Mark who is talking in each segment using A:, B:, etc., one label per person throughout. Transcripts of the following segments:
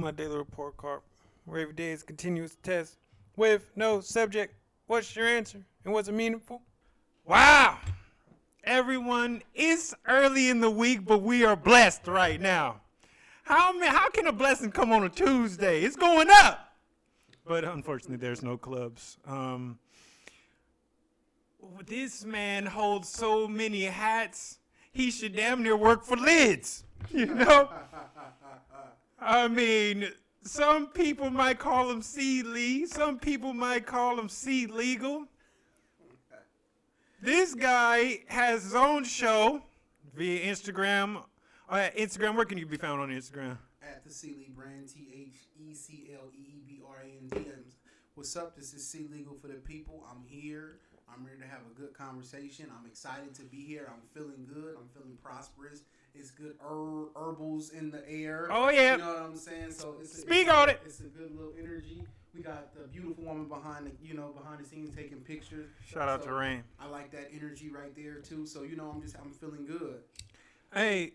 A: my daily report card, where every day is continuous test with no subject. What's your answer? And was it meaningful? Wow! Everyone, it's early in the week, but we are blessed right now. How, how can a blessing come on a Tuesday? It's going up! But unfortunately, there's no clubs. Um, this man holds so many hats, he should damn near work for lids. You know? I mean, some people might call him seed league, some people might call him C. legal. This guy has his own show via Instagram. Uh, Instagram, where can you be found on Instagram?
B: At the C Lee brand, T H E C L E E B R A N D. What's up? This is C Legal for the people. I'm here. I'm ready to have a good conversation. I'm excited to be here. I'm feeling good. I'm feeling prosperous. It's good her- herbals in the air.
A: Oh, yeah.
B: You know what I'm saying? So it's a,
A: Speak
B: it's a-
A: on it.
B: It's a good little energy. We got the beautiful woman behind the, you know, behind the scenes taking pictures.
A: Shout out to Rain.
B: I like that energy right there too. So you know, I'm just I'm feeling good.
A: Hey,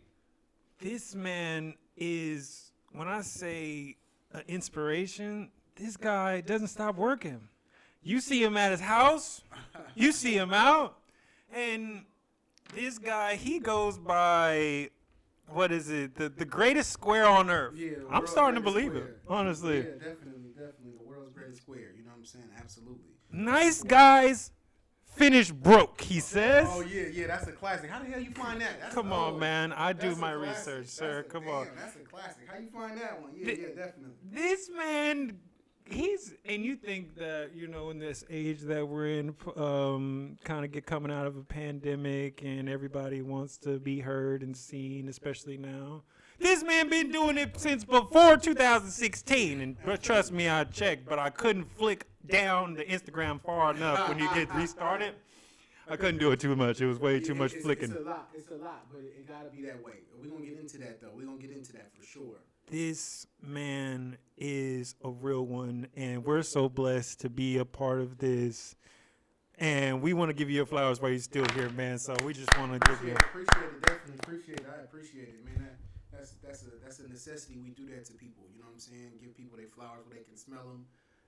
A: this man is, when I say an inspiration, this guy doesn't stop working. You see him at his house, you see him out, and this guy, he goes by, what is it, the, the greatest square on earth.
B: Yeah,
A: I'm starting to believe it, honestly.
B: Yeah, definitely, definitely. The world's greatest square. You know what I'm saying? Absolutely.
A: Nice guys finish broke, he says.
B: Oh yeah, yeah. That's a classic. How the hell you find that? That's
A: Come
B: oh,
A: on, man. I do my
B: classic.
A: research,
B: That's
A: sir.
B: a-
A: Come
B: damn,
A: on.
B: That's a classic. How you find that one? Yeah,
A: Th-
B: yeah, definitely.
A: this man he's and you think that you know in this age that we're in um kind of get coming out of a pandemic and everybody wants to be heard and seen especially now this man been doing it since before 2016 and but trust me i checked but i couldn't flick down the instagram far enough when you get restarted i couldn't do it too much it was way too much
B: it's,
A: flicking
B: It's a lot. It's a lot, but it, it gotta be that way. We're gonna get into that though. We're gonna get into that for sure.
A: This man is a real one, and we're so blessed to be a part of this. And we want to give you your flowers while you're still here, man. So we just want to give you.
B: Appreciate, it. Definitely appreciate it. I appreciate it, man. That, that's that's a that's a necessity. We do that to people. You know what I'm saying? Give people their flowers where they can smell them.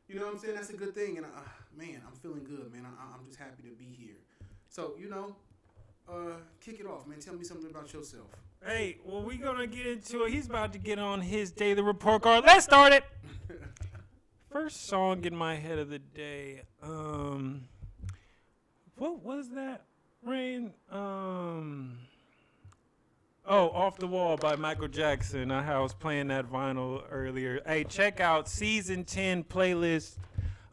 B: You know what I'm saying? That's a good thing. And uh, man, I'm feeling good, man. I, I'm just happy to be here. So you know, uh, kick it off, man. Tell me something about yourself.
A: Hey, well, we're gonna get into it. He's about to get on his daily report card. Let's start it. First song in my head of the day. Um, what was that? Rain. Um. Oh, Off the Wall by Michael Jackson. I was playing that vinyl earlier. Hey, check out season 10 playlist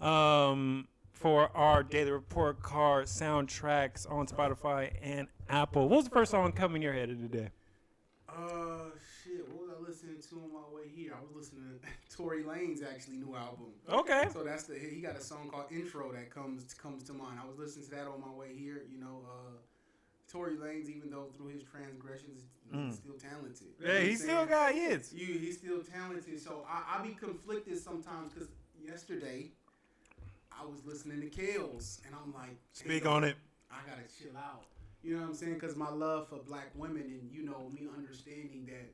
A: um, for our daily report card soundtracks on Spotify and Apple. What was the first song coming your head of the day?
B: Uh, shit. What was I listening to on my way here? I was listening to Tory Lanez actually new album.
A: Okay.
B: So that's the he got a song called Intro that comes comes to mind. I was listening to that on my way here. You know, uh, Tory Lanez, even though through his transgressions,
A: Mm.
B: he's still talented. You
A: Yeah,
B: what
A: he still got hits.
B: You, he's still talented. So I, I be conflicted sometimes because yesterday I was listening to Kells and I'm like,
A: Speak on it.
B: I gotta chill out. You know what I'm saying? Because my love for black women and you know me understanding that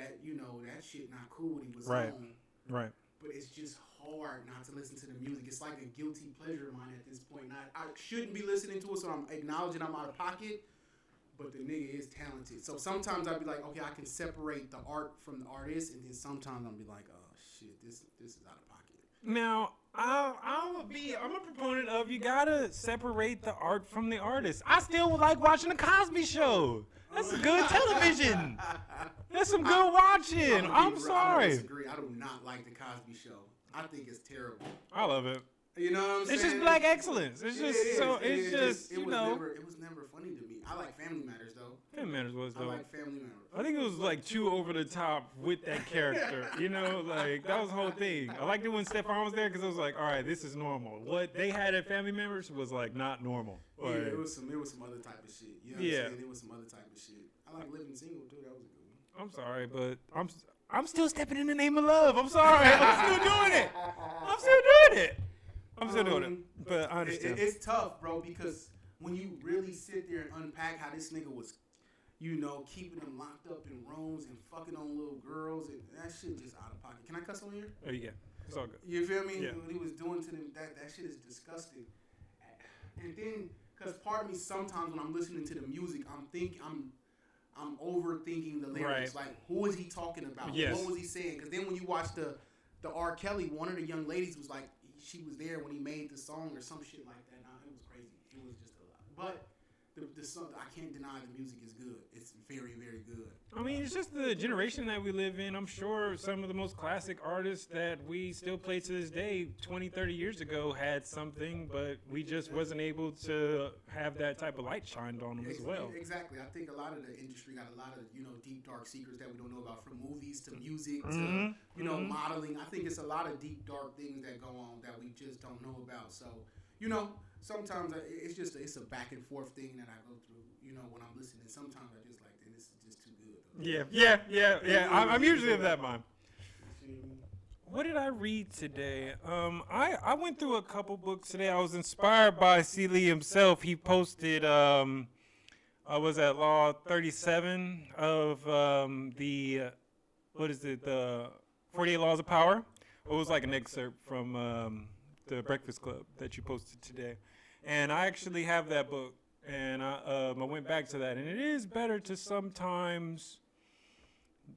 B: that you know that shit not cool. What he was
A: Right.
B: on
A: Right.
B: but it's just hard not to listen to the music. It's like a guilty pleasure of mine at this point. I, I shouldn't be listening to it, so I'm acknowledging I'm out of pocket. But the nigga is talented. So sometimes I'll be like, okay, I can separate the art from the artist, and then sometimes I'll be like, oh shit, this this is out of pocket.
A: Now, I, I'm a be. I'm a proponent of you gotta separate the art from the artist. I still like watching the Cosby Show. That's good television. That's some good watching.
B: be
A: I'm
B: real- I
A: sorry.
B: disagree. I do not like the Cosby Show. I think it's terrible.
A: I love it.
B: You know what I'm saying?
A: It's just black excellence. It's just
B: it
A: so. It's
B: is.
A: just
B: it
A: you know.
B: Never, it was never funny to me. I like Family Matters though.
A: Family Matters was though.
B: I like Family Matters.
A: I think it was like too over the top with that character. You know, like that was the whole thing. I liked it when Stefan was there because I was like, all right, this is normal. What they had at Family Matters was like not normal.
B: Yeah, it was some it was some other type of shit. You know what
A: Yeah.
B: I'm saying? It was some other type of shit. I like Living Single too. That was a good one.
A: I'm sorry, but I'm I'm still stepping in the name of love. I'm sorry. I'm still doing it. I'm still doing it. I'm still doing it.
B: Um,
A: But I understand.
B: it- it's tough, bro, because when you really sit there and unpack how this nigga was, you know, keeping them locked up in rooms and fucking on little girls, and that shit just out of pocket. Can I cuss on here?
A: Oh yeah, it's all good.
B: You feel me?
A: Yeah.
B: What he was doing to them, that that shit is disgusting. And then, cause part of me sometimes when I'm listening to the music, I'm think I'm I'm overthinking the lyrics.
A: Right.
B: Like, who is he talking about?
A: Yes.
B: What was he saying? Cause then when you watch the the R. Kelly, one of the young ladies was like, she was there when he made the song or some shit like that. Nah, it was crazy. It was just a lot. But the the song, I can't deny the music is good. It's very very good.
A: I mean, it's just the generation that we live in. I'm sure some of the most classic artists that we still play to this day, 20, 30 years ago, had something, but we just wasn't able to have that type of light shined on them as well.
B: Exactly. I think a lot of the industry got a lot of you know deep dark secrets that we don't know about from movies to music to
A: Mhm,
B: you know
A: mhm.
B: modeling. I think it's a lot of deep dark things that go on that we just don't know about. So you know sometimes I, it's just it's a back and forth thing that I go through. You know when I'm listening, sometimes I just like this is just too good.
A: Yeah, yeah, yeah, yeah. I'm, I'm usually of that mind.
B: What I mean?
A: What did I read today? Um, I, I went through a couple books today. I was inspired by C. Lee himself. He posted, um, uh, was at Law 37 of um, the, uh, what is it, the 48 Laws of Power? It was like an excerpt from um, the Breakfast Club that you posted today. And I actually have that book. And I, um, I went back to that. And it is better to sometimes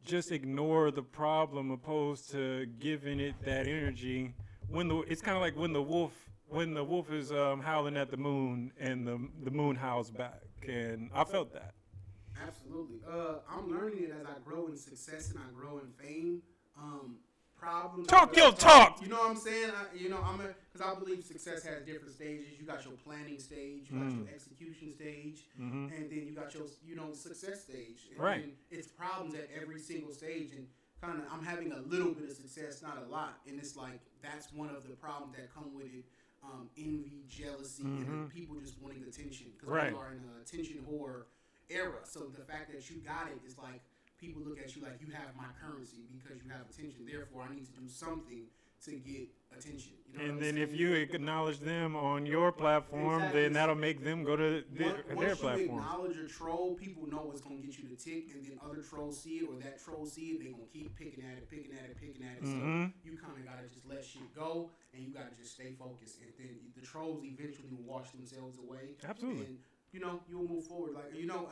A: just ignore the problem opposed to giving it that energy when the it's kind of like when the wolf when the wolf is um, howling at the moon and the the moon howls back and i felt that
B: Absolutely. Uh, I'm learning it as I grow in success and I grow in fame. Um, problems.
A: Talk your talk.
B: You know what I'm saying? I, you know, I'm because I believe success has different stages. You got your planning stage, you got
A: Mm.
B: your execution stage,
A: Mhm.
B: and then you got your you know success stage. And
A: Right.
B: it's problems at every single stage, and kind of I'm having a little bit of success, not a lot, and it's like that's one of the problems that come with it. Um, envy, jealousy, and then
A: Mhm.
B: people just wanting attention because
A: Right.
B: we are in an attention whore era. So the fact that you got it is like people look at you like you have my currency because you have attention. Therefore, I need to do something to get attention. You know
A: and then if you acknowledge them on your platform
B: Exactly.
A: then that'll make them go to their,
B: Once-
A: their
B: once you
A: platform
B: acknowledge a troll, people know what's gonna get you to tick, and then other trolls see it, or that troll see it, they're gonna keep picking at it, picking at it, picking at it.
A: Mhm.
B: So you kind of gotta just let shit go, and you gotta just stay focused, and then the trolls eventually wash themselves away.
A: Absolutely.
B: And you know you'll move forward. Like you know,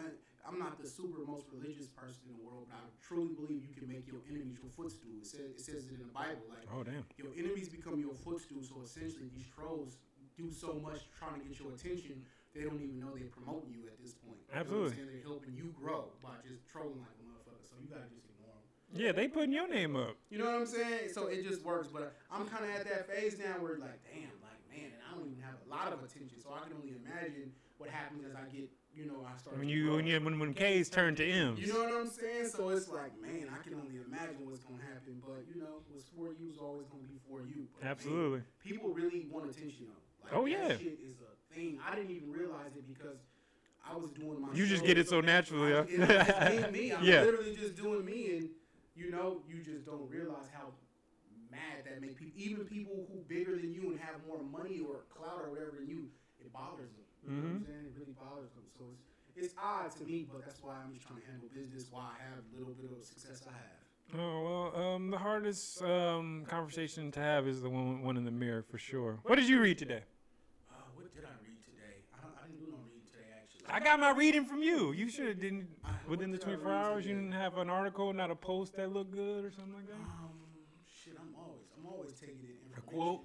B: I'm not the super most religious person in the world, but I truly believe you can make your enemies your footstool. It says it says it in the Bible, like
A: oh damn
B: your enemies become your footstool. So essentially, these trolls do so much trying to get your attention, they don't even know they're promoting you at this point. You know
A: Absolutely.
B: They're helping you grow by just trolling like a motherfucker. So you gotta just ignore them.
A: yeah they putting your name up
B: You know what I'm saying? So it just works. But I'm kind of at that phase now where like, damn, like man, and I don't even have a lot of attention. So I can only imagine what happens as I get, you know, I start.
A: when
B: to
A: you when you when, when k's turn to m's
B: You know what I'm saying? So it's like, man, I can only imagine what's gonna happen. But you know, what's for you is always gonna be for you. But, man,
A: absolutely
B: people really want attention though. Like,
A: Oh,
B: that
A: yeah.
B: shit is a thing. I didn't even realize it because I was doing my.
A: you just get it so naturally
B: I,
A: huh?
B: it was just being me. I'm
A: yeah
B: literally just doing me, and you know, you just don't realize how mad that make people. Even people who bigger than you and have more money or clout or whatever than you, it bothers them. You know what I'm
A: Mhm.
B: saying? It really bothers them. So it's it's odd to me, but that's why I'm just trying to handle business. Why I have a little bit of success I have.
A: Oh well, um, the hardest um, conversation to have is the one one in the mirror for sure. What did you read today?
B: Uh, what did I read today? I, don't, I didn't do no reading today actually.
A: I got my reading from you. You should have didn't
B: I-
A: within the
B: what did I
A: 24
B: read
A: hours. You didn't have an article, not a post that looked good or something like that.
B: Um, shit, I'm always, I'm always taking it in
A: A quote?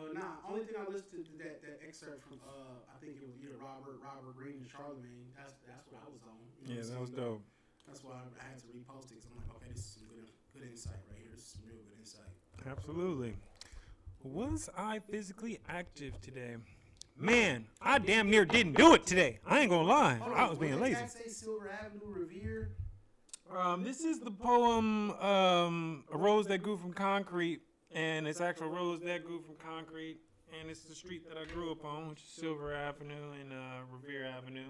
B: Uh, nah. Only thing I listened to that that excerpt from uh, I think it was either Robert, Robert Greene, and Charlamagne. That's that's what I was on. you know
A: Yeah, that was dope.
B: That's why I had to repost it. Cause I'm like, okay, this is some good, good insight right here. This is some real good insight.
A: Absolutely. Was I physically active today? Man, I damn near didn't do it today. I ain't gonna lie. I was being lazy.
B: say Silver Avenue Revere.
A: Um, this is the poem um, "A Rose That Grew from Concrete," and it's actual rose that grew from concrete, and it's the street that I grew up on, which is Silver Avenue and uh, Revere Avenue.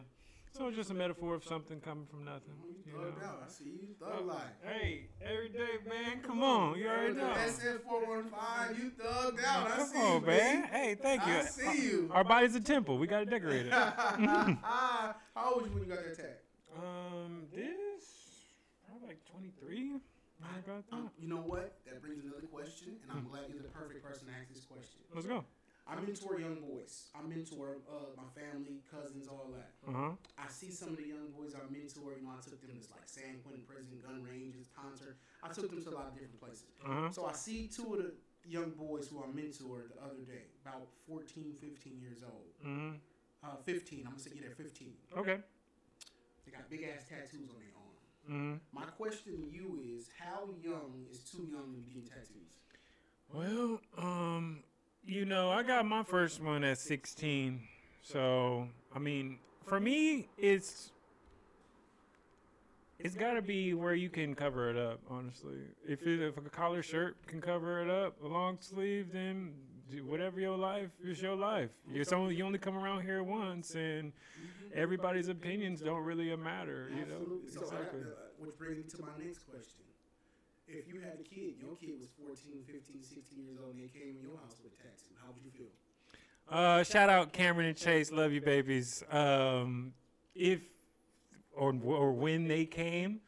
A: So it's just a metaphor of something coming from nothing.
B: You
A: know?
B: out. I see you thug life.
A: Hey, every day, man. Come on, you already know.
B: SF four one five. You thugged out. I
A: Come
B: see
A: on,
B: you,
A: man.
B: man.
A: Hey, thank you.
B: I see you.
A: Our body's a temple. We gotta decorate it.
B: How old was you when you got that tag?
A: Um, this probably like 23. I got that.
B: Um, you know what? That brings another question, and I'm glad you're the perfect person to ask this question.
A: Let's go.
B: I mentor young boys. I mentor uh, my family, cousins, all that.
A: Uh huh.
B: I see some of the young boys I mentor. You know, I took them to like San Quentin Prison, gun ranges, concert. I took them to a lot of different places.
A: Uh huh.
B: So I see two of the young boys who I mentored the other day, about 14, 15 years old.
A: Mm-hmm.
B: Uh, 15. I'm gonna say yeah, they're 15.
A: Okay.
B: They got big ass tattoos on their.
A: Mm-hmm.
B: My question to you is, how young is too young to be getting tattoos?
A: Well, um, you know, I got my first one at 16. So, I mean, for me, it's it's got to be where you can cover it up. Honestly, if it, if a collar shirt can cover it up, a long sleeve, then whatever your life is your life. It's only you only come around here once, and everybody's opinions don't really matter. You know,
B: Absolutely. So got, uh, which brings me to my next question. If you had a kid, your kid was 14, 15, 16 years old, and they came in your house with a tattoo, how would you feel?
A: Uh, shout out Cameron and Chase, love you babies. Um, if or or when they came,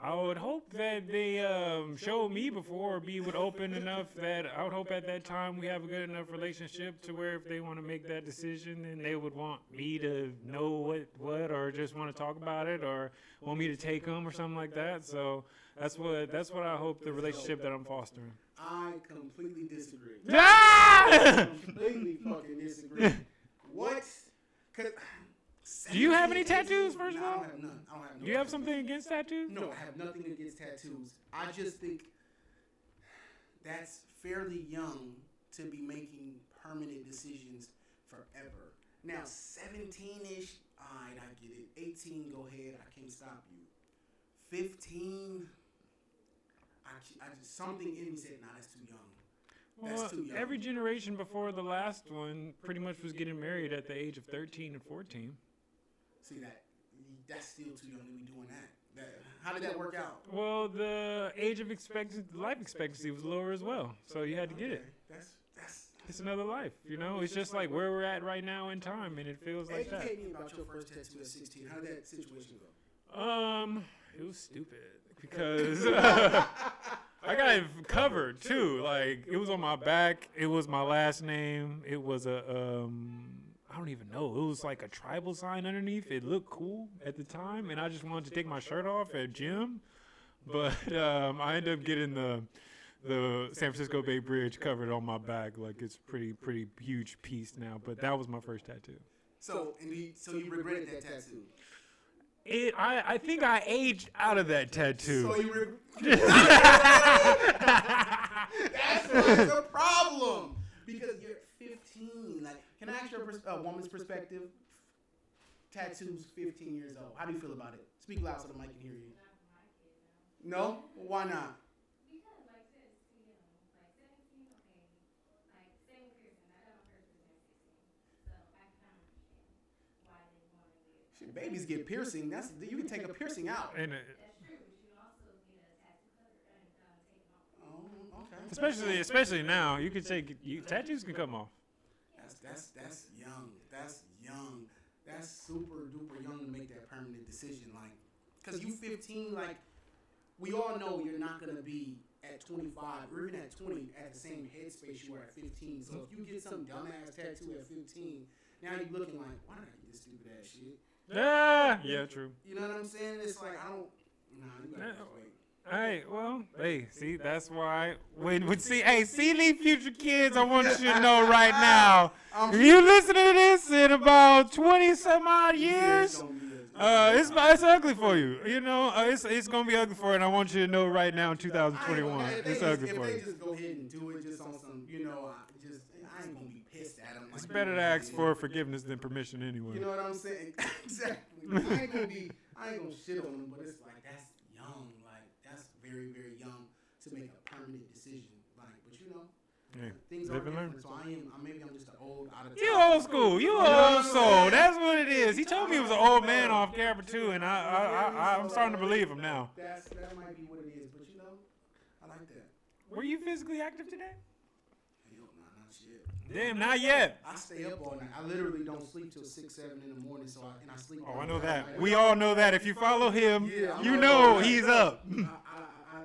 A: I would hope that they um, showed me before or be would open enough that I would hope at that time we have a good enough relationship to where if they want to make that decision, then they would want me to know what what or just want to talk about it or want me to take them or something like that. So that's what that's what I hope the relationship that I'm fostering.
B: I completely disagree.
A: Ah!
B: completely fucking disagree. What? 'Cause-
A: Do you have any tattoos, first of
B: No, I
A: all?
B: don't have none. I don't have no
A: Do you have something against tattoos?
B: No, I have nothing against tattoos. I just think that's fairly young to be making permanent decisions forever. Now, 17 ish, alright, I get it. 18, go ahead, I can't stop you. 15, I, I just, something in me said, nah, that's too young.
A: Well,
B: too young.
A: every generation before the last one pretty much was getting married at the age of 13 and 14.
B: See that? That's still too young to be doing that. that how did that work out?
A: Well, the age of expectancy, life expectancy was lower as well, so you had to get it.
B: That's that's.
A: It's another life, you know. It's just like where we're at right now in time, and it feels like that.
B: Educate me about your first tattoo at 16. How did that situation go?
A: Um, it was stupid because I got it covered too. Like it was on my back. It was my last name. It was a um. I don't even know. It was like a tribal sign underneath. It looked cool at the time, and I just wanted to take my shirt off at gym. But um, I ended up getting the the San Francisco Bay Bridge covered on my back. Like it's pretty pretty huge piece now. But that was my first tattoo.
B: So, and you, so you regretted that tattoo.
A: It, I, I think I aged out of that tattoo.
B: So you reg- That's the problem. Because you're 15. Like, can I ask your pers- uh, woman's perspective? Tattoos, 15 years old. How do you feel about it? Speak loud so the mic can hear you. No? Why not?
C: Because like this, you know, like seventeen, okay, like same with piercing. I got my first piercing at sixteen, so I can kind of understand why they want to get.
B: Shit, babies get piercing. That's you can take a piercing out.
A: and it,
C: That's true, but you can also get a tattoo cutter and uh, take them off.
B: Oh, okay.
A: especially especially now, you can take you, tattoos can come off.
B: That's that's that's young. That's young. That's super duper young to make that permanent decision. Like, cause you 15. Like, we all know you're not gonna be at 25 or even at 20 at the same headspace you were at 15. So if you get some dumbass tattoo at 15, now you're looking like, why did I get this stupid ass shit?
A: Yeah, yeah, true.
B: You know what I'm saying? It's like I don't. Nah, you gotta just wait.
A: Hey, well, hey, see, that's why when when see, hey, see, these future kids, I want you to know right now, if you listen to this in about twenty some odd years,
B: gonna be a-
A: uh, it's it's ugly for you. You know, uh, it's it's gonna be ugly for you, and I want you to know right now in 2021,
B: gonna- if they
A: it's ugly
B: if
A: for
B: they
A: you.
B: just go ahead and do it just on some, you know, just I ain't gonna be pissed at them.
A: It's better to ask for forgiveness than permission anyway.
B: You know what I'm saying? exactly. I ain't gonna be, I ain't gonna shit on them, but it's like. Like that's very, very young to make a permanent decision. Like, but you know,
A: Hey,
B: Things
A: live
B: are different. So I am. I, maybe I'm just an old out of
A: You old school. You old soul. That's what it is. He told me he was an old man off camera too, and I, I, I, I'm starting to believe him now.
B: That's that might be what it is, but you know, I like that.
A: Were you physically active today?
B: Hell, nah, not shit.
A: Damn, not yet.
B: I stay up all night. I literally don't sleep till six, seven in the morning. So I and I sleep.
A: Oh, I know
B: night.
A: that. We all know that. If you follow him,
B: Yeah,
A: you know he's up.
B: I, I,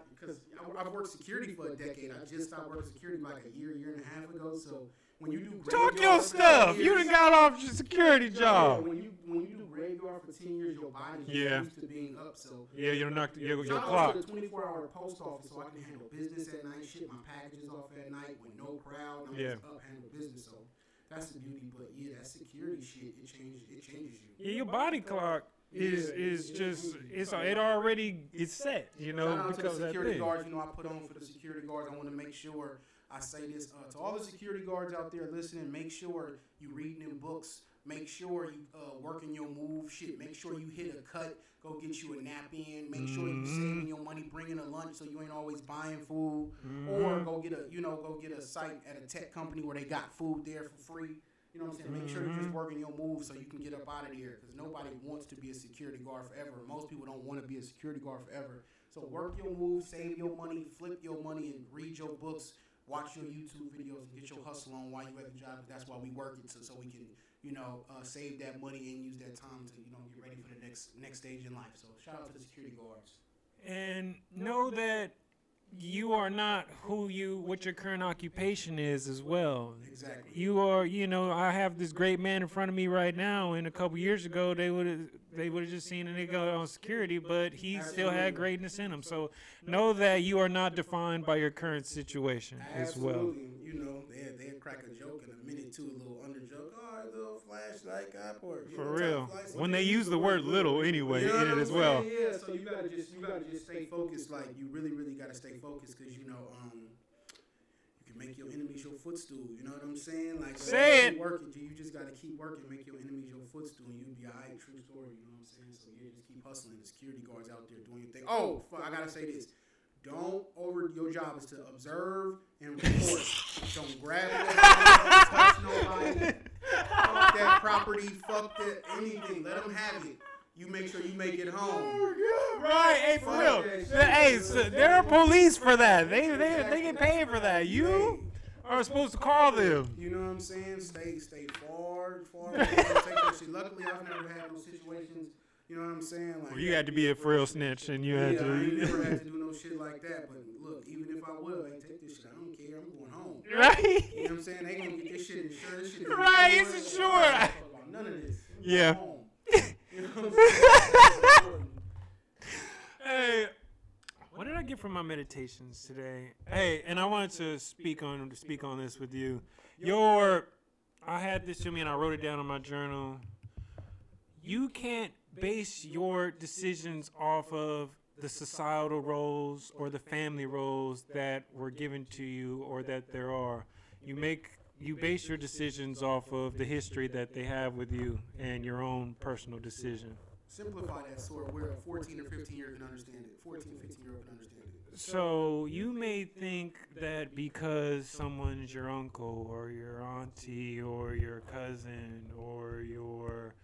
B: because I've worked security for a decade. I just stopped working security like a year, year and a half ago. So when you do
A: Talk your stuff.
B: 10
A: You done got off your security job.
B: when you when you do graveyard for ten years, your body's
A: Yeah.
B: used to being up. So
A: Yeah, you done knocked your, your clock.
B: to the 24 hour post office so I can handle business at night, ship my packages off at night with no crowd. I'm
A: Yeah.
B: just up handle business. So that's the beauty. But yeah, that security shit, it changes it changes you.
A: Yeah, your body clock is is just
B: it-
A: it's it already it's set. You know
B: Shout
A: because
B: the security guards, you know, I put on for the security guards. I want to make sure I say this uh, to all the security guards out there listening. Make sure you reading them books. Make sure you uh, working your move. Shit. Make sure you hit a cut. Go get you a nap in. Make sure you
A: Mhm.
B: saving your money, bringing a lunch so you ain't always buying food.
A: Mm-hmm.
B: Or go get a you know go get a site at a tech company where they got food there for free. You know what I'm saying? Make sure you're just working your move so you can get up out of there because nobody wants to be a security guard forever. Most people don't want to be a security guard forever. So work your move, save your money, flip your money, and read your books, watch your YouTube videos, and get your hustle on while you're at the job. That's why we work it so, so we can you know uh, save that money and use that time to you know get ready for the next next stage in life. So shout out to the security guards.
A: and know that you are not who you what your current occupation is as well.
B: Exactly.
A: You are, you know, I have this great man in front of me right now, and a couple years ago they would have they would have just seen a nigga on security, but he still had greatness in him. So know that you are not defined by your current situation as well.
B: Absolutely. You know, they they crack a joke in a minute too, a little under joke. Oh, a little flashlight guy port.
A: For
B: know,
A: real. When they use the word little anyway
B: You know
A: in it as well.
B: saying? Yeah, so you gotta just you gotta just stay focused. Like you really, really gotta stay focused because you know, um, you can make your enemies your footstool. You know what I'm saying? Like
A: Say
B: keep
A: it.
B: Working, G. you just gotta keep working, make your enemies your footstool, and you'll be alright. True story. You know what I'm saying? So yeah, just keep hustling. The security guards out there doing your thing. Oh, fuck, I gotta say this. Don't over your job is to observe and report. don't grab it. Touch nobody. Fuck that property. Fuck that anything. Let them have it. You make sure you make it home.
A: Right, hey, for real.
B: that shit.
A: Hey, so there are police for that. They they they get paid for that. You are supposed to call them.
B: You know what I'm saying? Stay, stay far, far. away. Don't take that shit. Luckily, I've never had no situations. You know what I'm saying? Like
A: Well, you had to be a frail snitch, and you had
B: yeah, I ain't never
A: to.
B: had to do no shit like that. But look, even if I would, like, take this shit. I don't care. I'm going home.
A: Right.
B: You know what I'm saying? They gonna get this shit insured. This shit
A: Right, it's insured.
B: I don't fuck about None of this. I'm
A: Yeah.
B: home. You know what I'm saying?
A: Hey, what did I get from my meditations today? Hey, and I wanted to speak on to speak on this with you. Your, I had this to me and I wrote it down in my journal. You can't base your decisions off of the societal roles or the family roles that were given to you or that there are. You make you base your decisions off of the history that they have with you and your own personal decision.
B: Simplify that so where a 14 or 15 year old can understand it. 14, 15 year old can understand it.
A: So you may think that because someone's your uncle or your auntie or your cousin or your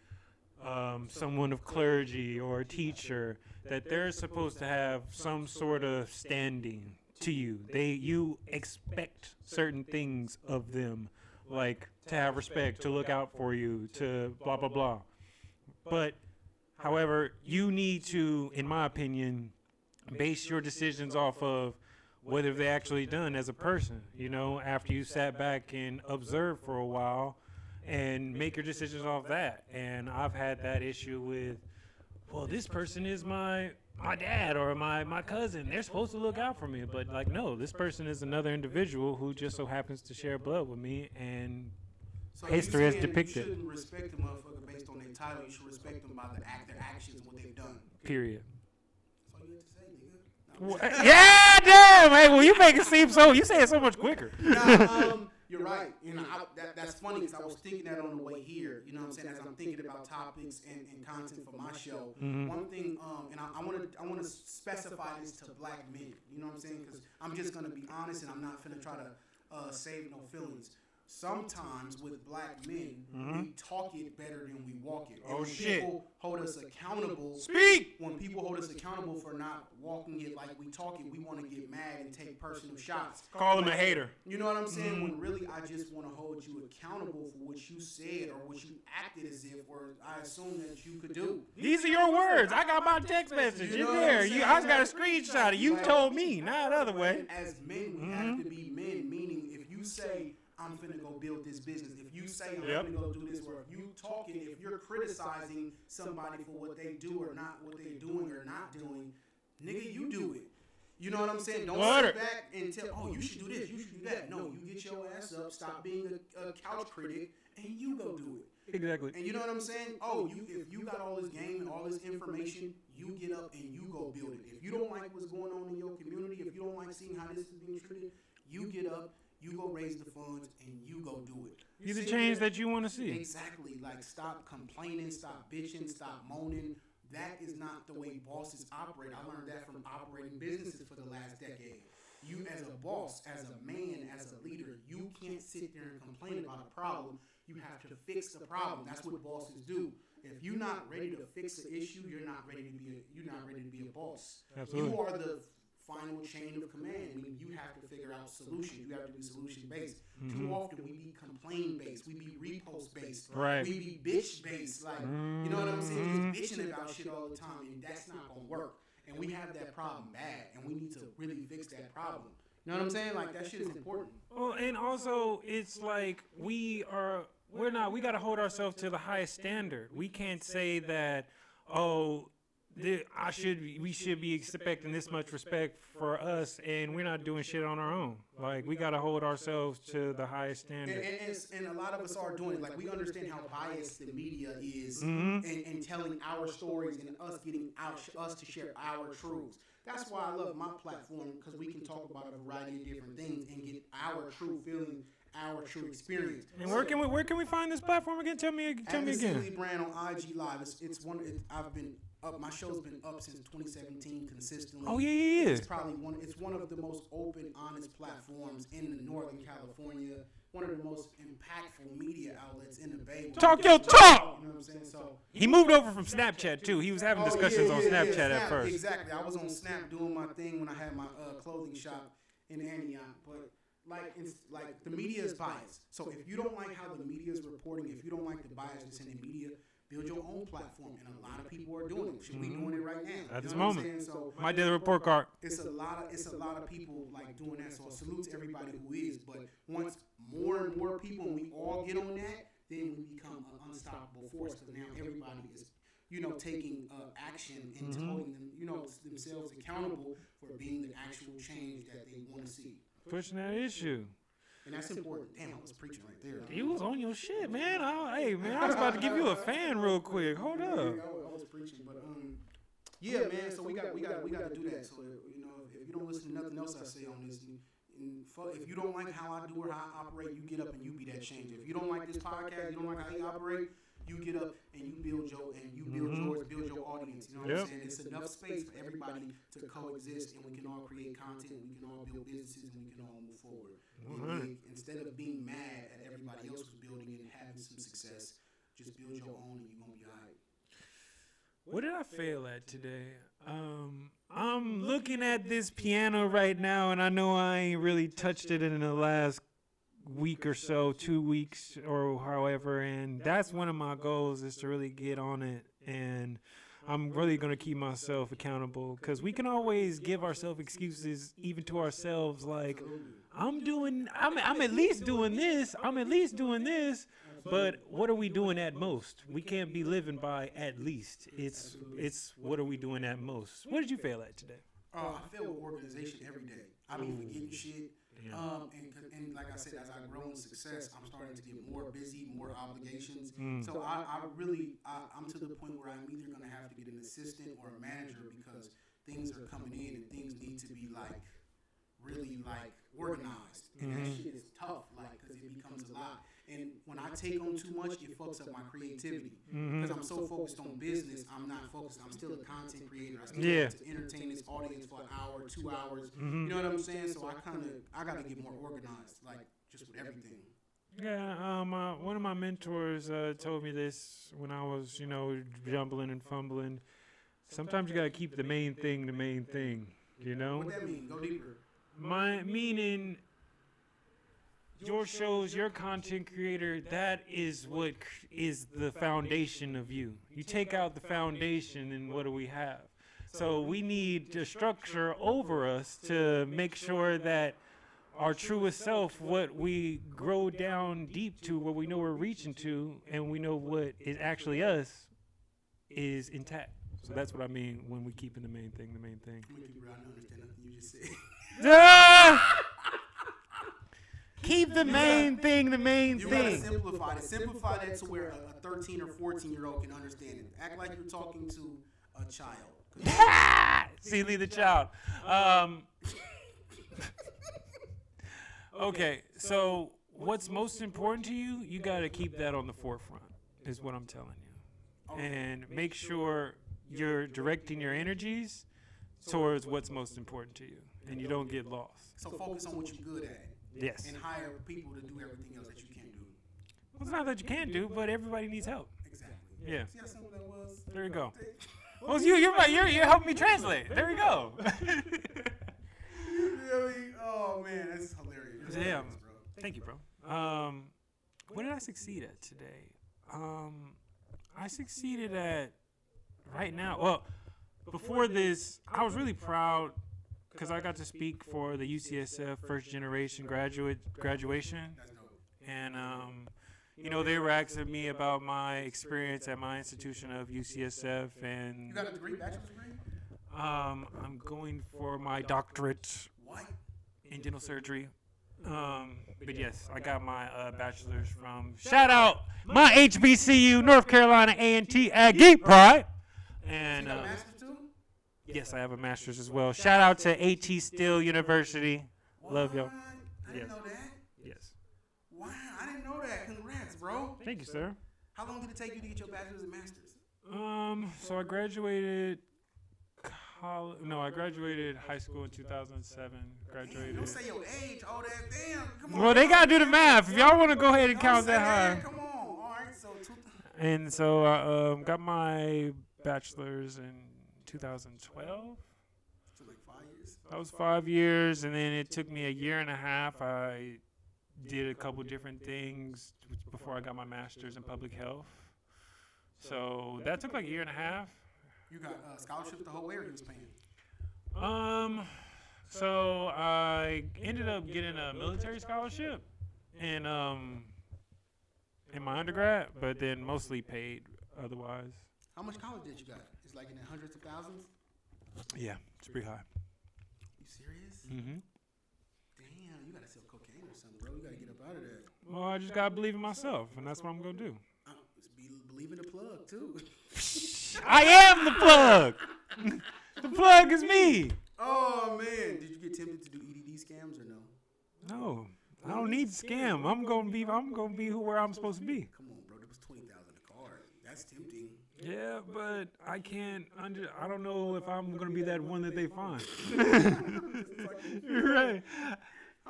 A: um, someone of clergy or a teacher that they're supposed to have some sort of standing to you. They you expect certain things of them, like to have respect, to look out for you, to blah blah blah. But however, you need to, in my opinion, base your decisions off of what have they actually done as a person you know after you sat back and observed for a while and make your decisions off that and i've had that issue with well this person is my my dad or my my cousin they're supposed to look out for me but like no this person is another individual who just so happens to share blood with me and
B: So
A: History has depicted.
B: You shouldn't respect a motherfucker based on their title. You should respect them by the act, their actions, and what they've done.
A: period
B: That's all you have to say, nigga. No,
A: yeah damn hey well you make it seem so you say it so much quicker
B: nah, um, you're right. You know, I, that, that's funny because I was thinking that on the way here. You know what I'm saying? As I'm thinking about topics and, and content for my show.
A: Mhm.
B: One thing, um, and I want to I want to specify this to black men. You know what I'm saying? Because I'm just gonna be honest, and I'm not gonna try to uh, save no feelings. Sometimes with black men, we talk it better than we walk it. And
A: Mm-hmm. Oh,
B: when
A: shit.
B: People hold us accountable.
A: Speak.
B: When people hold us accountable for not walking it like we talk it, we want to get mad and take personal shots.
A: Call them a hater.
B: You know what I'm saying?
A: Mm-hmm.
B: When really I just want to hold you accountable for what you said or what you acted as if, or I assume that you could do.
A: These are your words. I got my text message.
B: You know
A: there. You. I got a screenshot. of You
B: Like-
A: told me, not the other way.
B: As men, we
A: Mm-hmm.
B: have to be men. Meaning, if you say I'm finna go build this business, if you say I'm
A: Yep.
B: finna go do this, or if you talking, if you're criticizing somebody for what they do or not what they're doing or not doing, nigga, you do it. You know what I'm saying? Don't
A: Water.
B: sit back and tell, oh, you should do this, you should do that. No, you get your ass up, stop being a, a couch critic, and you go do it.
A: Exactly.
B: And you know what I'm saying? Oh, you if you got all this game and all this information, you get up and you go build it. If you don't like what's going on in your community, if you don't like seeing how this is being treated, you get up, you go raise the funds, and you go do it.
A: Be the change that you want to see.
B: Exactly. Like stop complaining, stop bitching, stop moaning. That is not the way bosses operate. I learned that from operating businesses for the last decade. You as a boss, as a man, as a leader, you can't sit there and complain about a problem. You have to fix the problem. That's what bosses do. If you're not ready to fix the issue, you're not ready to be a, you're not ready to be a boss.
A: Absolutely.
B: You are the final chain of command. I mean, you have to figure out solutions. You have to be solution based. Mm-hmm. Too mm-hmm. often we be complain based. We be repost based.
A: Right.
B: We be bitch based. Like mm-hmm. you know what I'm saying? Just bitching about shit all the time, and that's not gonna work. And we have that problem bad, and we need to really fix that problem. You know what I'm saying? Like that shit is important.
A: Well, and also it's like we are we're not we got to hold ourselves to the highest standard. We can't say that oh I should we should be expecting this much respect for us and we're not doing shit on our own. Like we got to hold ourselves to the highest standard.
B: and, and, and a lot of us are doing it. Like we understand how biased the media is
A: Mhm.
B: in, in telling our stories and us getting out us to share our truths. That's why I love my platform because we can talk about a variety of different things and get our true feeling, our true experience.
A: And where can we where can we find this platform again? Tell me tell me again.
B: Brand on IG Live. It's, it's one. It, I've been up. My show's been up since 2017 consistently.
A: Oh yeah yeah yeah.
B: It's probably one. It's one of the most open, honest platforms in Northern California. One of the most impactful media outlets in the Bay.
A: Talk your talk.
B: You know what I'm saying? So.
A: He moved over from Snapchat too. He was having
B: Oh,
A: discussions on
B: yeah, yeah,
A: Snapchat at first.
B: Exactly. I was on Snap doing my thing when I had my uh, clothing shop in Antioch, but. Like it's like the media is biased. So if you don't like how the media is reporting, if you don't like the bias that's in the media, build your own platform. And a lot of people are doing it. Should we doing it right now?
A: Mm-hmm. At
B: You
A: this
B: know
A: moment.
B: saying? So
A: My daily report card.
B: it's a lot of it's a lot of people like doing that. So salute to everybody who is. But once more and more people and we all get on that, then we become an unstoppable force. Because now everybody is, you know, taking uh, action and
A: Mm-hmm.
B: holding them, you know, themselves accountable for being the actual change that they want to see.
A: Pushing that issue.
B: And that's important. Damn, I was preaching right there.
A: He was on your shit, man. I, hey, man, I was about to give you a fan real quick. Hold up.
B: I was, preaching, but um, yeah, man. So we got we got we got to do that. So you know, if you don't listen to nothing else I say on this, and, and if you don't like how I do or how I operate, you get up and you be that change. If you don't like this podcast, you don't like how you operate, you get up and you build your and you build yours, build your audience. You know what
A: Yep.
B: I'm saying? It's enough space for everybody to coexist, and we can all create content, we can all build businesses, and we can all move forward. And
A: 100.
B: instead of being mad at everybody else who's building and having some success, just build your own, and you're gonna be alright.
A: What did I fail at today? Um, I'm looking at this piano right now, and I know I ain't really touched it in the last week or so, two weeks or however, and that's one of my goals is to really get on it and. I'm really gonna keep myself accountable because we can always give ourselves excuses, even to ourselves. Like, I'm doing, I'm, I'm at least doing this. I'm at least doing this. But what are we doing at most? We can't be living by at least. It's it's what are we doing at most? What did you fail at today?
B: Uh, I fail with organization every day. I be forgetting shit.
A: Yeah.
B: Um, and, 'cause- and like I said, as I grow in success, I'm starting to get more busy, more obligations.
A: Mm.
B: So I, I really, I, I'm to the point where I'm either going to have to get an assistant or a manager because things are coming in and things need to be like really like organized. And that shit is tough, like, because it becomes a lot. And when I take on too much, it fucks up my creativity.
A: Mhm.
B: Because I'm so focused on business, I'm not focused. I'm still a content creator. I still
A: Yeah.
B: have to entertain this audience for an hour, two hours.
A: Mhm.
B: You know what I'm saying? So I kind of, I got to get more organized, like just with everything.
A: Yeah, um, uh, one of my mentors uh, told me this when I was, you know, jumbling and fumbling. Sometimes you gotta keep the main thing the main thing, you know.
B: What that mean? Go deeper.
A: My meaning, your shows, your content creator, that is what is the foundation of you. You take out the foundation, and what do we have? So we need a structure over us to make sure that our truest self, what we grow down deep to, what we know we're reaching to, and we know what is actually us, is intact. So that's what I mean when we keeping the main thing the main thing.
B: I'm gonna keep it real. Understand nothing you just said.
A: Keep the main thing the main
B: You gotta
A: thing.
B: simplify it. Simplify that to where a, a 13 or 14 year old can understand it. Act like you're talking to a child.
A: See, lead the child. Um, okay, so what's most important to you? You got to keep that on the forefront, is what I'm telling you. And make sure you're directing your energies towards what's most important to you, and you don't get lost.
B: So focus on what you're good at
A: Yes.
B: and hire people to do everything else that you can't do.
A: Well, it's not that you can't do, but everybody needs help.
B: Exactly.
A: Yeah.
B: See how simple that was?
A: There you go. Well, you, you're right. You're, you're helping me translate. There you go.
B: really? Oh man, that's hilarious. You're
A: Yeah.
B: hilarious, bro.
A: Thank you, bro. Um, what did I succeed at today? Um, I succeeded at right now. Well, before this, I was really proud because I got to speak for the UCSF first generation graduate graduation, and um, you know they were asking me about my experience at my institution of UCSF, and
B: You got a degree, bachelor's degree?
A: um, I'm going for my doctorate
B: What?
A: in dental surgery. Um, but yes, I got my uh, bachelor's from shout out my HBCU North Carolina A&T Aggie Pride, and uh? Yes, I have a master's as well. Shout out to AT Still University. Love y'all.
B: I didn't
A: Yes.
B: know that.
A: Yes,
B: Wow, I didn't know that. Congrats, bro.
A: thank you, sir.
B: How long did it take you to get your bachelor's and master's?
A: Um, so I graduated. College, no, I graduated high school in 2007.
B: Damn,
A: Graduated.
B: don't say your age. Oh, that damn. Come on.
A: Well, they gotta do the math. If y'all want to go ahead and count that high.
B: Come on. All right. So two,
A: And so I um, got my bachelor's in 2012.
B: so like five years.
A: That was five years, and then it took me a year and a half. I did a couple different things before I got my master's in public health. So that took like a year and a half.
B: You got uh, scholarship the whole way, or you was paying?
A: Um, so I ended up getting a military scholarship, and um, in my undergrad, but then mostly paid otherwise.
B: How much college did you got? It's like in the hundreds of thousands.
A: Yeah, it's pretty high.
B: You serious?
A: Mm-hmm.
B: Damn, you gotta sell cocaine or something, bro. You gotta get up out of that.
A: Well, I just gotta believe in myself, and that's what I'm gonna do.
B: Uh, be, believe in the plug too.
A: I am the plug. the plug is me.
B: oh man, did you get tempted to do EDD scams or no?
A: No, I don't need scam. I'm gonna be. I'm gonna be who where I'm supposed to be.
B: Come on, bro. There was twenty thousand a card. That's tempting.
A: Yeah, but I can't under. I don't know if I'm gonna be that one that they find. right.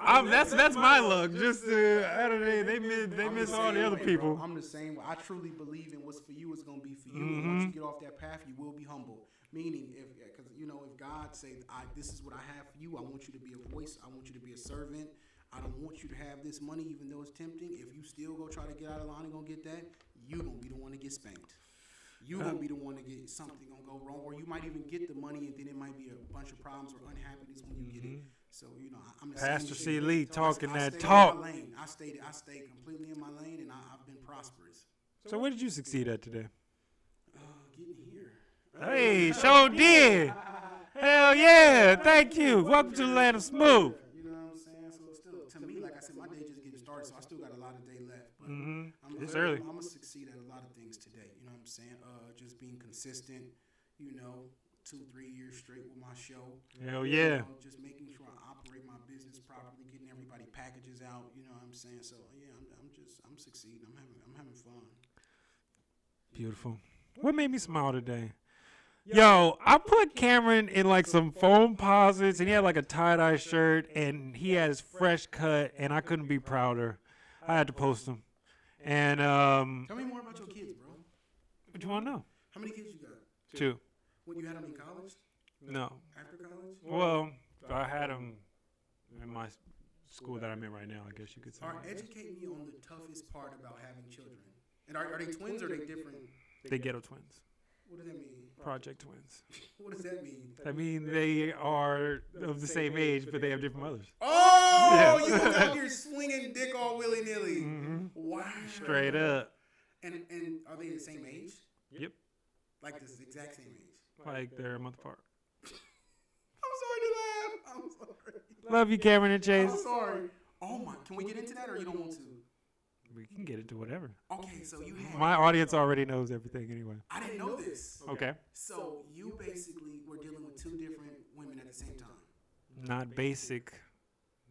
A: I'm, that's that's my luck. Just uh, out of they they miss they miss all the other people.
B: I'm the same. way. I truly believe in what's for you is gonna be for you.
A: Mm-hmm.
B: And once you get off that path, you will be humble. Meaning, if because you know, if God say, "I this is what I have for you. I want you to be a voice. I want you to be a servant. I don't want you to have this money, even though it's tempting. If you still go try to get out of line and gonna get that, you gonna be the one to get spanked. You gonna be the one to get something gonna go wrong, or you might even get the money and then it might be a bunch of problems or unhappiness when you get it. So you know, I,
A: Mm-hmm. Pastor C. Lee talking
B: I
A: that talk.
B: In my lane. I stayed. I stayed completely in my lane, and I, I've been prosperous.
A: So what did you succeed at today?
B: Uh, getting here.
A: Hey, sure did. Hell yeah! Thank you. Welcome to the land of smooth.
B: You know what I'm saying? So still, to me, like I said, my day just getting started, so I still got a lot of day left. But
A: mm-hmm.
B: I'm,
A: It's early.
B: I'm gonna succeed at a lot of things today. You know what I'm saying? Uh, just being consistent. You know, two, three years straight with my show.
A: Hell
B: You
A: yeah.
B: know, just making sure I operate my business properly, getting everybody packages out. You know what I'm saying? So yeah, I'm, I'm just I'm succeeding. I'm having I'm having fun.
A: Beautiful. What made me smile today? Yo, I put Cameron in like some Foamposites, and he had like a tie dye shirt, and he had his fresh cut, and I couldn't be prouder. I had to post him. And um,
B: Tell me more about your kids, bro.
A: What you want to know?
B: How many kids you got?
A: Two.
B: When you had them in college?
A: No.
B: After college?
A: Well, I had them in my school that I'm in right now. I guess you could say.
B: All right, educate me on the toughest part about having children. And are, are they twins or are they different?
A: They ghetto twins,
B: What does that mean?
A: project twins.
B: What does that mean?
A: I mean, they are of the same age, but they have different mothers.
B: Oh,
A: Yeah.
B: you was out here swinging dick all willy nilly.
A: hmm
B: Wow.
A: Straight up.
B: And and are they the same age?
A: Yep.
B: Like this exact same age?
A: Like they're a month apart.
B: I'm sorry to laugh. I'm sorry.
A: Love you, Cameron and Chase.
B: I'm sorry. Oh my, can we get into that or you don't want to?
A: We can get into whatever.
B: Okay, so you had.
A: My audience already knows everything anyway.
B: I didn't know this.
A: Okay.
B: So you basically were dealing with two different women at the same time.
A: Not basic.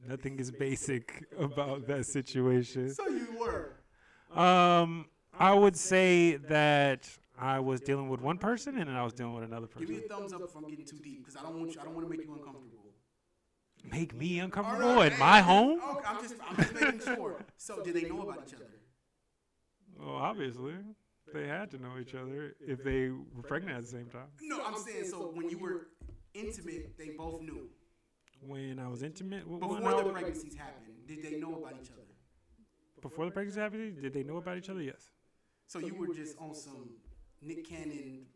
A: Nothing is basic about that situation.
B: So you were.
A: Um, I would say that I was dealing with one person and then I was dealing with another person.
B: Give me a thumbs up if I'm getting too deep, because I don't want you. I don't want to make you uncomfortable.
A: Make me uncomfortable
B: right,
A: in my home?
B: Okay, I'm just, I'm just making sure. So, did they know about each other?
A: Well, obviously, they had to know each other if they were pregnant at the same time.
B: No, I'm saying so. When you were intimate, they both knew.
A: When I was intimate, w-
B: Before
A: when
B: the pregnancies happened, did they know about each other?
A: before the pregnancy happened, did they know about each other? Yes.
B: So you were just on some Nick Cannon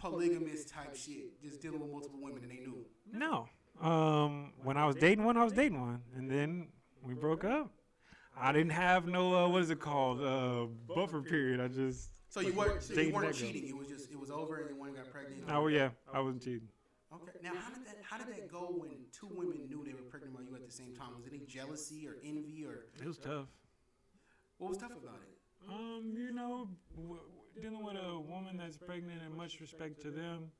B: polygamous type shit, just dealing with multiple women, and they knew.
A: No. Um, when I was dating one, I was dating one, and then we broke up. I didn't have no uh, what is it called uh, buffer period. I just
B: So you weren't so you weren't cheating. It was just it was over, and then one got pregnant.
A: oh yeah, I wasn't cheating.
B: Okay. Now, how did that how did that go when two women knew they were pregnant by you at the same time? Was it any jealousy or envy or
A: It was tough.
B: what was tough about it?
A: Um, you know, w- w- dealing with a woman that's pregnant, and much respect to them,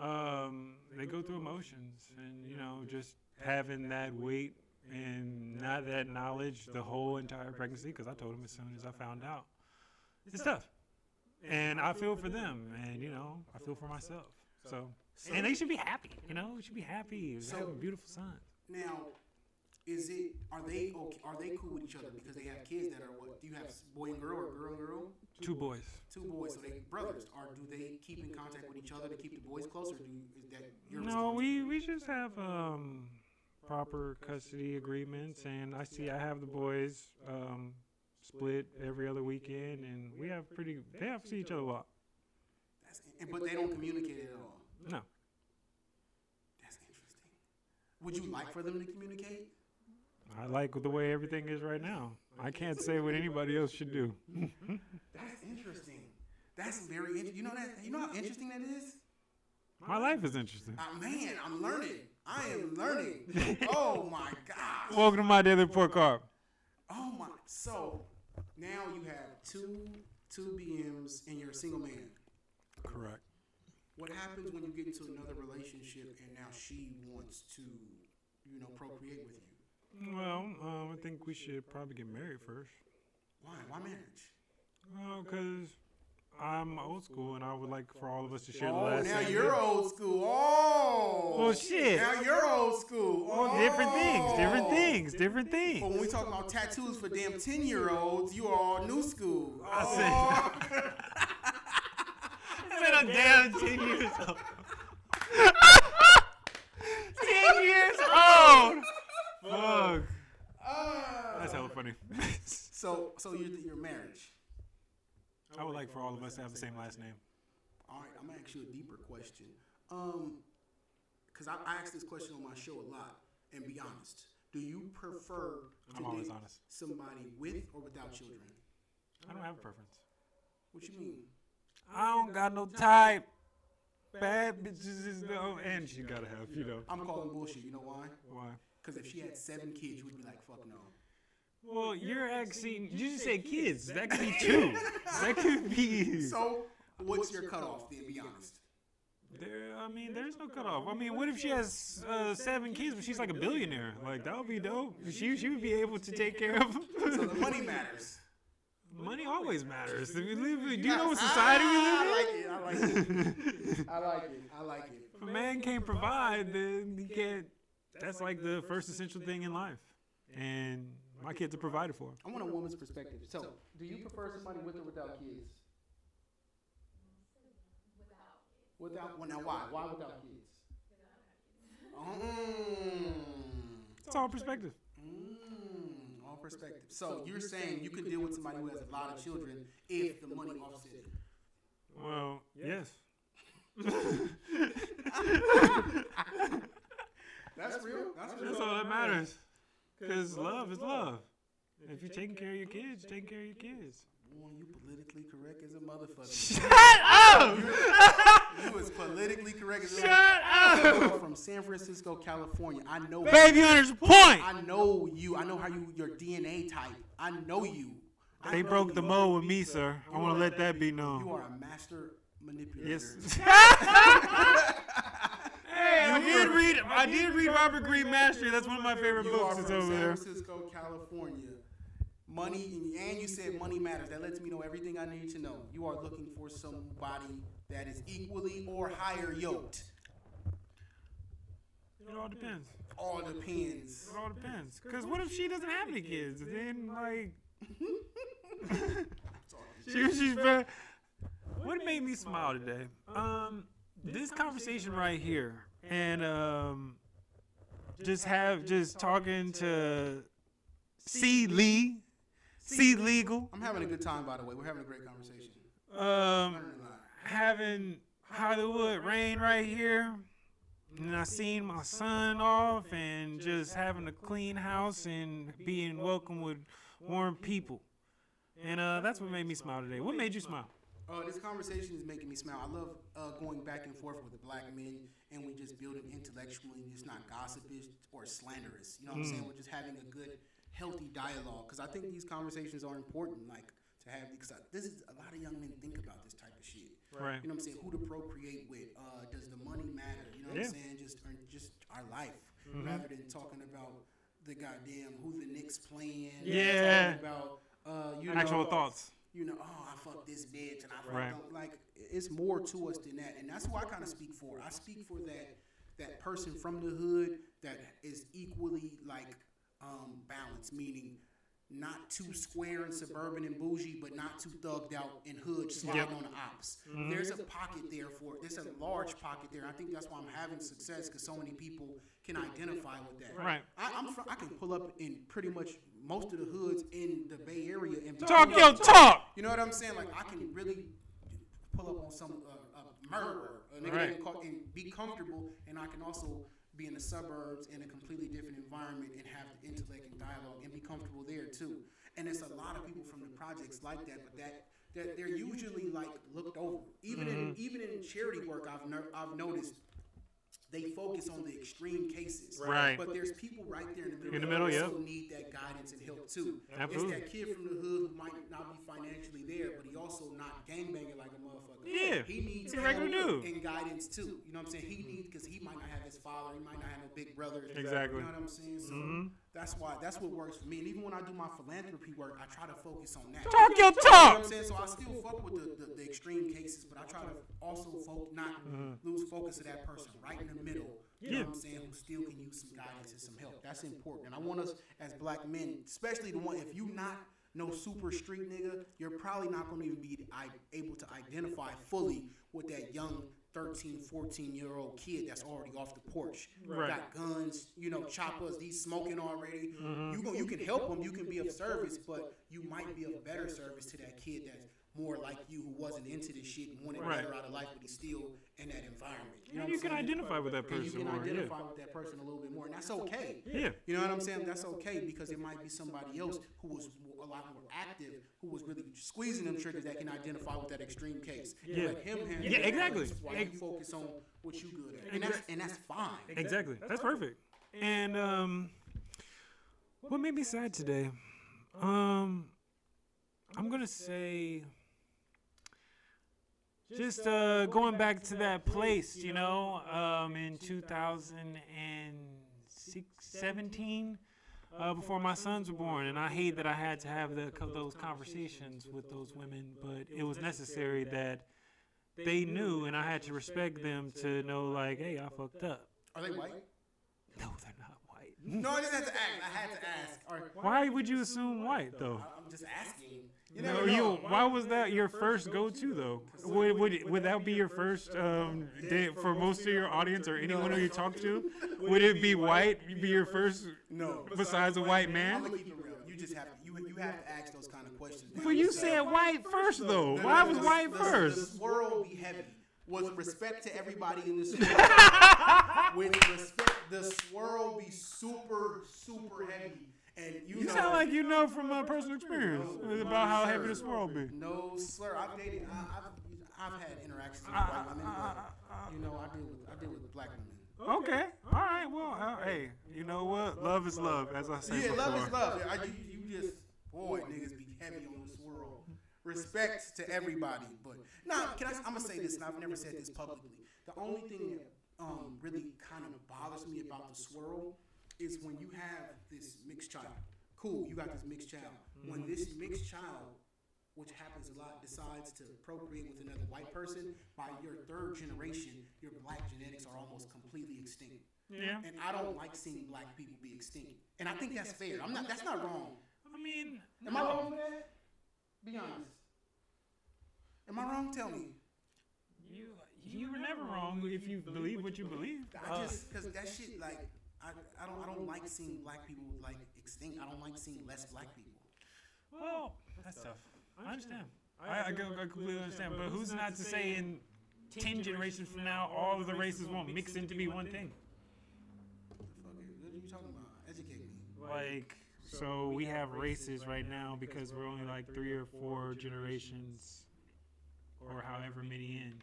A: um, they go through emotions, and you know, just having that weight and not that knowledge the whole entire pregnancy. Because I told them as soon as I found out, it's tough, and I feel for them, and you know, I feel for myself. So, and they should be happy. You know, we should be happy.
B: So-
A: have a beautiful son.
B: Now, is it are they okay? Are they cool with each other because they have kids that are what? Do you have boy and girl or girl and girl?
A: Two boys.
B: Two boys, so they brothers. Or do they keep in contact with each other to keep the boys closer? Do is that your
A: No, we we just have um proper custody agreements, and I see I have the boys um split every other weekend, and we have pretty. They have to see each other a lot.
B: That's, and, but they don't communicate at all.
A: No,
B: That's interesting. Would you like for them to communicate?
A: I like the way everything is right now. I can't say what anybody else should do.
B: That's interesting. That's very. interesting. you know that. You know how interesting that is.
A: My life is interesting.
B: Uh, man, I'm learning. I am learning. oh my gosh.
A: Welcome to my daily report card.
B: Oh my. So now you have two two BMs and you're a single man.
A: Correct.
B: What happens when you get into another relationship and now she wants to, you know, procreate with you?
A: Well, um, I think we should probably get married first.
B: Why? Why marriage?
A: Well, because I'm old school, and I would like for all of us to share the
B: Oh,
A: last.
B: now
A: name.
B: you're old school. Oh.
A: Well, shit.
B: Now you're old school.
A: Well, different things, different
B: Oh.
A: things, different
B: But
A: things.
B: when we talk about tattoos for damn ten year olds, you are all new school.
A: I
B: Oh.
A: I've been a damn 10 years old. 10 years old! Fuck.
B: Ah.
A: That's hella funny.
B: So, so your your marriage.
A: I would like for all of us to have the same last name.
B: All right, I'm gonna ask you a deeper question. Um, cause I, I ask this question on my show a lot, and be honest. Do you prefer to
A: I'm always
B: date
A: honest.
B: somebody with or without children?
A: I don't have a preference.
B: What you mean?
A: I don't got no type. Bad bitches is no, and you gotta have, you know.
B: I'm calling bullshit. You know why?
A: Why?
B: Cause if she had seven kids, you would be like, fuck no.
A: Well, you're asking. You just said kids. That could be two. That could be.
B: So, what's your cutoff? Then be honest.
A: There, I mean, there's no cutoff. I mean, what if she has uh, seven kids, but she's like a billionaire? Like that would be dope. She she would be able to take care of.
B: So the money matters.
A: Money always matters. If you live, do you know what society we live in?
B: I like it. I like it. I like it. I like it.
A: If a man can't provide, then he can't. That's like the first essential thing in life. And my kids are provided for.
B: I want a woman's perspective. So, do you prefer somebody with or without kids? Without. Well, now why? Why without kids? Mm.
A: It's all perspective.
B: Mm, all perspective. So you're saying you can deal with somebody who has a lot of children if the money offsets it.
A: Well, yes.
B: That's real. That's real.
A: That's all that matters. Because love is love. If you're taking care of your kids, you're taking care of your kids.
B: Boy, you politically correct as a motherfucker.
A: Shut up!
B: you is politically correct as a
A: Shut up!
B: From San Francisco, California. I know.
A: Baby Hunter's point!
B: I know you. I know how you your DNA type. I know you. I
A: They
B: know
A: broke the
B: you.
A: mold with me, sir. I want to let that be known.
B: You are a master manipulator.
A: Yes. I did read. I did read Robert Greene Mastery. That's one of my favorite
B: You are
A: books. It's over
B: San
A: there.
B: Francisco, California. Money, and you said money matters. That lets me know everything I need to know. You are looking for somebody that is equally or higher yoked.
A: It all depends.
B: All depends.
A: It all depends. Because what if she doesn't have any kids? Then like, she, she's very. What made me smile today? Um, this conversation right here, and um, just have just talking to C Lee, C Legal,
B: I'm having a good time, by the way. We're having a great conversation.
A: um,
B: Learning a lot.
A: having Hollywood rain right here. And I seen my son off and just having a clean house and being welcome with warm people. And uh, that's what made me smile today. What made you smile?
B: Uh, this conversation is making me smile. I love uh, going back and forth with the black men, and we just build it intellectually, and just not gossipish or slanderous. You know what I'm saying? We're just having a good, healthy dialogue because I think these conversations are important. Like to have because I, this is a lot of young men think about this type of shit.
A: Right.
B: You know what I'm saying? Who to procreate with? Uh, does the money matter? You know what
A: Yeah.
B: I'm saying? Just or just our life, rather than talking about the goddamn who the Knicks playing.
A: Yeah.
B: Talking about uh, you
A: Actual
B: know,
A: thoughts.
B: You know, oh, I fucked this bitch and I fucked
A: Right.
B: Like, it's more to us than that, and that's who I kind of speak for. I speak for that that person from the hood that is equally like um, balanced, meaning not too square and suburban and bougie, but not too thugged out and hood sliding
A: Yep.
B: on the ops. There's a pocket there for there's a large pocket there. I think that's why I'm having success because so many people can identify with that.
A: Right.
B: I, I'm from, I can pull up in pretty much most of the hoods in the Bay Area and
A: Talk your talk.
B: you know what I'm saying? Like I can really pull up on some uh, a murderer, a nigga
A: Right.
B: call, and be comfortable, and I can also be in the suburbs in a completely different environment and have the intellect and dialogue and be comfortable there too. And it's a lot of people from the projects like that, but that that they're usually like looked over. Even in even in charity work, I've no, I've noticed. They focus on the extreme cases,
A: Right.
B: But there's people right there in the middle.
A: In the
B: that
A: middle,
B: also need that guidance and help too.
A: Absolutely.
B: It's that kid from the hood who might not be financially there, but he also not gangbanging like a motherfucker.
A: Yeah.
B: He needs
A: He's a regular
B: help
A: dude.
B: and guidance too. You know what I'm saying? He needs because he might not have his father, he might not have no big brother.
A: Exactly.
B: You know what I'm saying? So
A: Mhm.
B: That's why that's what works for me. And even when I do my philanthropy work, I try to focus on that.
A: Talk your talk.
B: You know what
A: talk.
B: I'm saying? So I still fuck with the, the, the extreme cases, but I try to also fo- not lose focus of that person right in the middle. You know what I'm saying? Who still can use some guidance and some help. That's important. And I want us as black men, especially the one, if you not no super street nigga, you're probably not going to even be able to identify fully with that young 13, 14 year old kid that's already off the porch.
A: Right.
B: Got guns, you know, choppers, he's smoking already.
A: Mm-hmm.
B: You, go, you can help him, you can be of service, but you might be of better service to that kid that's more like you who wasn't into this shit and wanted
A: Right.
B: better out of life, but he's still in that environment. You know
A: And you can
B: saying?
A: identify with that
B: And you can
A: more. Yeah.
B: identify with that person a little bit more, and that's okay.
A: Yeah.
B: You know what I'm saying? That's okay because it might be somebody else who was a lot more active, who was really squeezing them triggers that can identify with that extreme case. You
A: Yeah.
B: Let him handle
A: Yeah,
B: that
A: exactly.
B: piece While you focus on what you good at, and that's and that's fine.
A: Exactly. That's perfect. And um, what made me sad today? Um, I'm gonna say just uh, going back to that place, you know, um, in 2017, uh, before my sons were born, and I hate that I had to have the, those conversations with those women, but it was necessary that they knew, and I had to respect them to know, like, hey, I fucked up.
B: Are they white?
A: No, they're not white.
B: No, I just had to ask. I had to ask.
A: Why would you assume white though?
B: I'm just asking. You
A: No,
B: never
A: you.
B: know.
A: Why was that your first go-to though? Would would, would that be your first um, day for most of your audience or anyone who you talk to? Would it be white? Be your first
B: No.
A: besides a white man?
B: gonna keep it real. You just have to. You, you have to ask those kind of questions.
A: Well, you said white first though. Why was white
B: The
A: first?
B: swirl be heavy. With respect to everybody in this world. with respect, the swirl be super, super heavy. And you,
A: You
B: know,
A: sound like you know from uh, personal experience about how heavy this world be.
B: No, sir. I've dated. I, I've, I've had interactions with white women, but you know, I deal with I deal with black women.
A: Okay. All right. Well, uh, hey, you know what? Love is love, as I said
B: Yeah,
A: before.
B: love is love. I, you, you just boy, niggas be heavy on this world. Respect to everybody, but nah. Can I? I'm gonna say this, and I've never said this publicly. The only thing that um, really kind of bothers me about the swirl is when you have this mixed child. Cool, you got this mixed child. When this mixed child, which happens a lot, decides to procreate with another white person, by your third generation, your black genetics are almost completely extinct.
A: Yeah.
B: And I don't like seeing black people be extinct. And I think that's fair. I'm not. That's not wrong.
A: I mean,
B: Am I wrong for that? Be honest. Am I wrong? Tell me.
A: You you were never wrong if you believe what you believe.
B: I just because that shit like I, I don't I don't like seeing black people like extinct. I don't like seeing less black people.
A: well, that's tough. I understand. I, I, go- I completely understand. But who's not to say in ten generations from now all of the races won't mix into be one thing?
B: The fuck? is- What are you talking about? Educate me.
A: Like, so we have races right now because we're only like three or four generations, or however many in,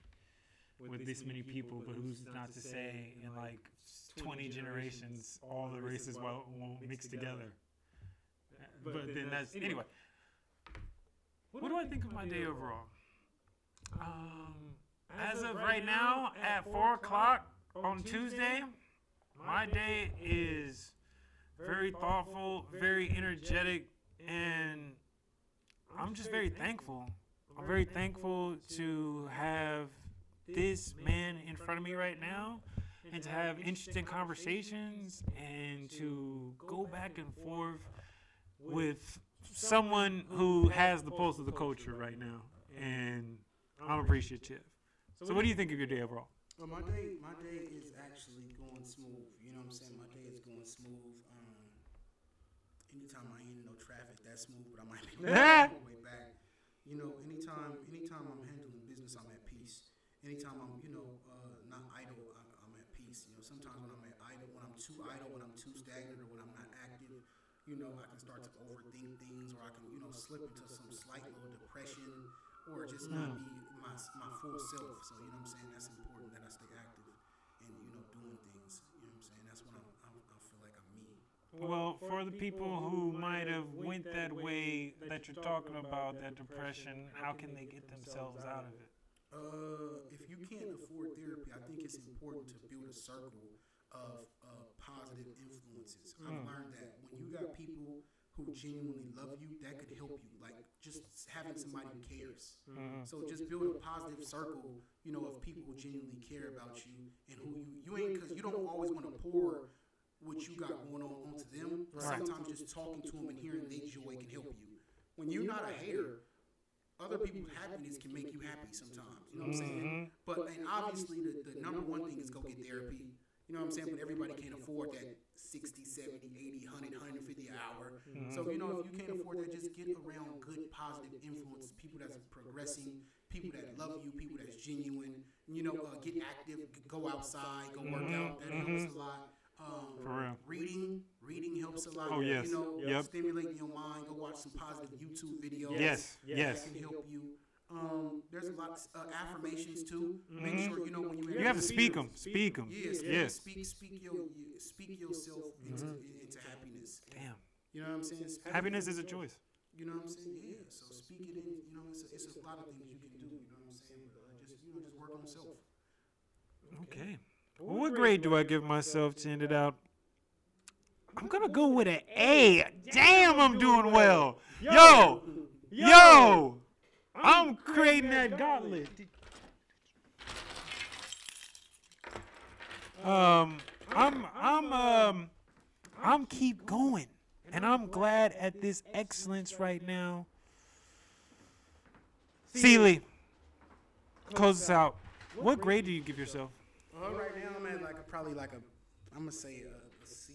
A: with this many people. But who's not to say in like 20 generations all the races won't, won't mix together? But then that's anyway. What do I think of my day overall? Um, as of right now, at four o'clock on Tuesday, my day is very thoughtful, very energetic, and I'm just very thankful. I'm very thankful to have this man in front of me right now and to have interesting conversations and to go back and forth with someone who has the pulse of the culture right now. And I'm appreciative. So, what do you think of your day overall?
B: Well, my day, my day is actually going smooth. You know what I'm saying? My day is going smooth. Um, anytime I ain't in no traffic, that's smooth. But I might be on my way back. You know, anytime, anytime I'm handling business, I'm at peace. Anytime I'm, you know, uh, not idle, I'm, I'm at peace. You know, sometimes when I'm at idle, when I'm too idle, when I'm too stagnant, or when I'm not active, you know, I can start to overthink things, or I can, you know, slip into some slight little depression, or just not be my my full self. So you know what I'm saying? That's important that I stay active and you know doing things. You know what I'm saying? That's when I'm, I'm I feel like I'm me.
A: Well, for the people who might have went that way that you're talking about, that depression, how can they get themselves out of it?
B: Uh, if you can't afford therapy, I think it's important to build a circle of uh, positive influences. I've learned that when you got people who genuinely love you, that could help you. Like just having somebody who cares. So just build a positive circle, you know, of people who genuinely care about you and who you you ain't because you don't always want to pour what you got going on onto them.
A: Right.
B: sometimes just talking to them and hearing their joy can help you. When you're not a hater, other people's happiness can make you happy sometimes. You know what I'm saying? But and obviously the, the number one thing is go get therapy. You know what I'm saying? But everybody can't afford that 60, 70, 80, 100, 150 an hour. So, you know, if you can't afford that, just get around good, positive influences, people that's progressing, people that love you, people that's genuine. You know, uh, get active, go outside, go work out. That helps a lot. Um,
A: For real.
B: Reading, reading helps a lot.
A: Oh, yes.
B: You know,
A: Yep.
B: stimulating your mind. Go watch some positive YouTube videos.
A: Yes, yes.
B: That can help you. Um, there's a lot uh, affirmations too. Make sure you know when you
A: Mm-hmm. You have to speak them. Speak them.
B: Yes,
A: Yes.
B: Speak, speak your, you, speak yourself into into happiness.
A: Damn.
B: You know what I'm saying? Speak-
A: Happiness is a choice.
B: You know what I'm saying? Yeah. So speak it in. You know, it's a, it's a lot of things you can do. You know what I'm I'm saying? But uh, just you know, just work on self.
A: Okay. What grade do I give myself to end it out? I'm gonna go with an A. Damn, I'm doing well. Yo, yo, I'm creating that gauntlet. Um, I'm, I'm, um, I'm keep going, and I'm glad at this excellence right now. Sealy, close us out. What grade do you give yourself?
B: Uh, right now I'm at like a, probably like a, I'm gonna say a, a C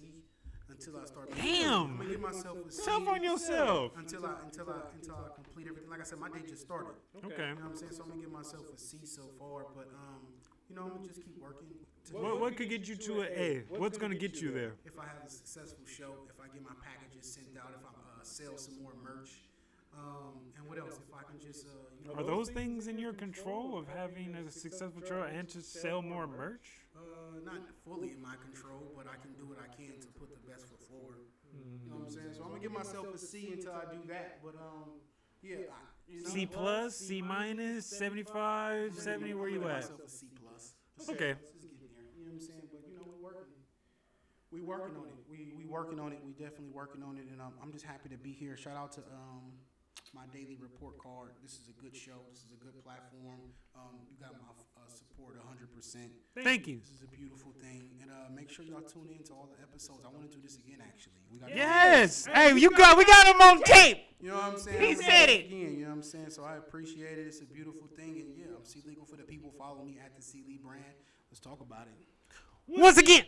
B: until I start.
A: Damn.
B: I'm gonna give myself a C
A: Tough on yourself.
B: until I until I until I complete everything. Like I said, my day just started.
A: Okay.
B: You know what I'm saying? So I'm gonna give myself a C so far, but um, you know, I'm gonna just keep working. To
A: What, what could get you to an A? What's gonna get you there?
B: If I have a successful show, if I get my packages sent out, if I uh, sell some more merch, um, and what else? If I can just, uh, you know,
A: Are those things in your control of having a successful show and to sell more merch?
B: uh, not fully in my control, but I can do what I can to put the best foot forward. You know what I'm saying? So I'm gonna give myself a C until I do that. But um, yeah, I, you know,
A: C plus, C minus, 75, 70, where you at?
B: give myself a C plus.
A: Okay.
B: It's just getting there. You know what I'm saying? But you know, we're working. We working on it. We we working on it. We definitely working on it, and um, I'm just happy to be here. Shout out to um, my daily report card. This is a good show. This is a good platform. Um, you got my uh, support 100. percent
A: Thank you.
B: This is a beautiful thing, and uh, make sure y'all tune in to all the episodes. I want to do this again. Actually, we got
A: Yes. Hey, you got, we got him on tape.
B: You know what I'm saying?
A: He said it.
B: again. You know what I'm saying? So I appreciate it. It's a beautiful thing, and yeah, I'm C Legal for the people. Follow me at the C Lee brand. Let's talk about it.
A: Once again.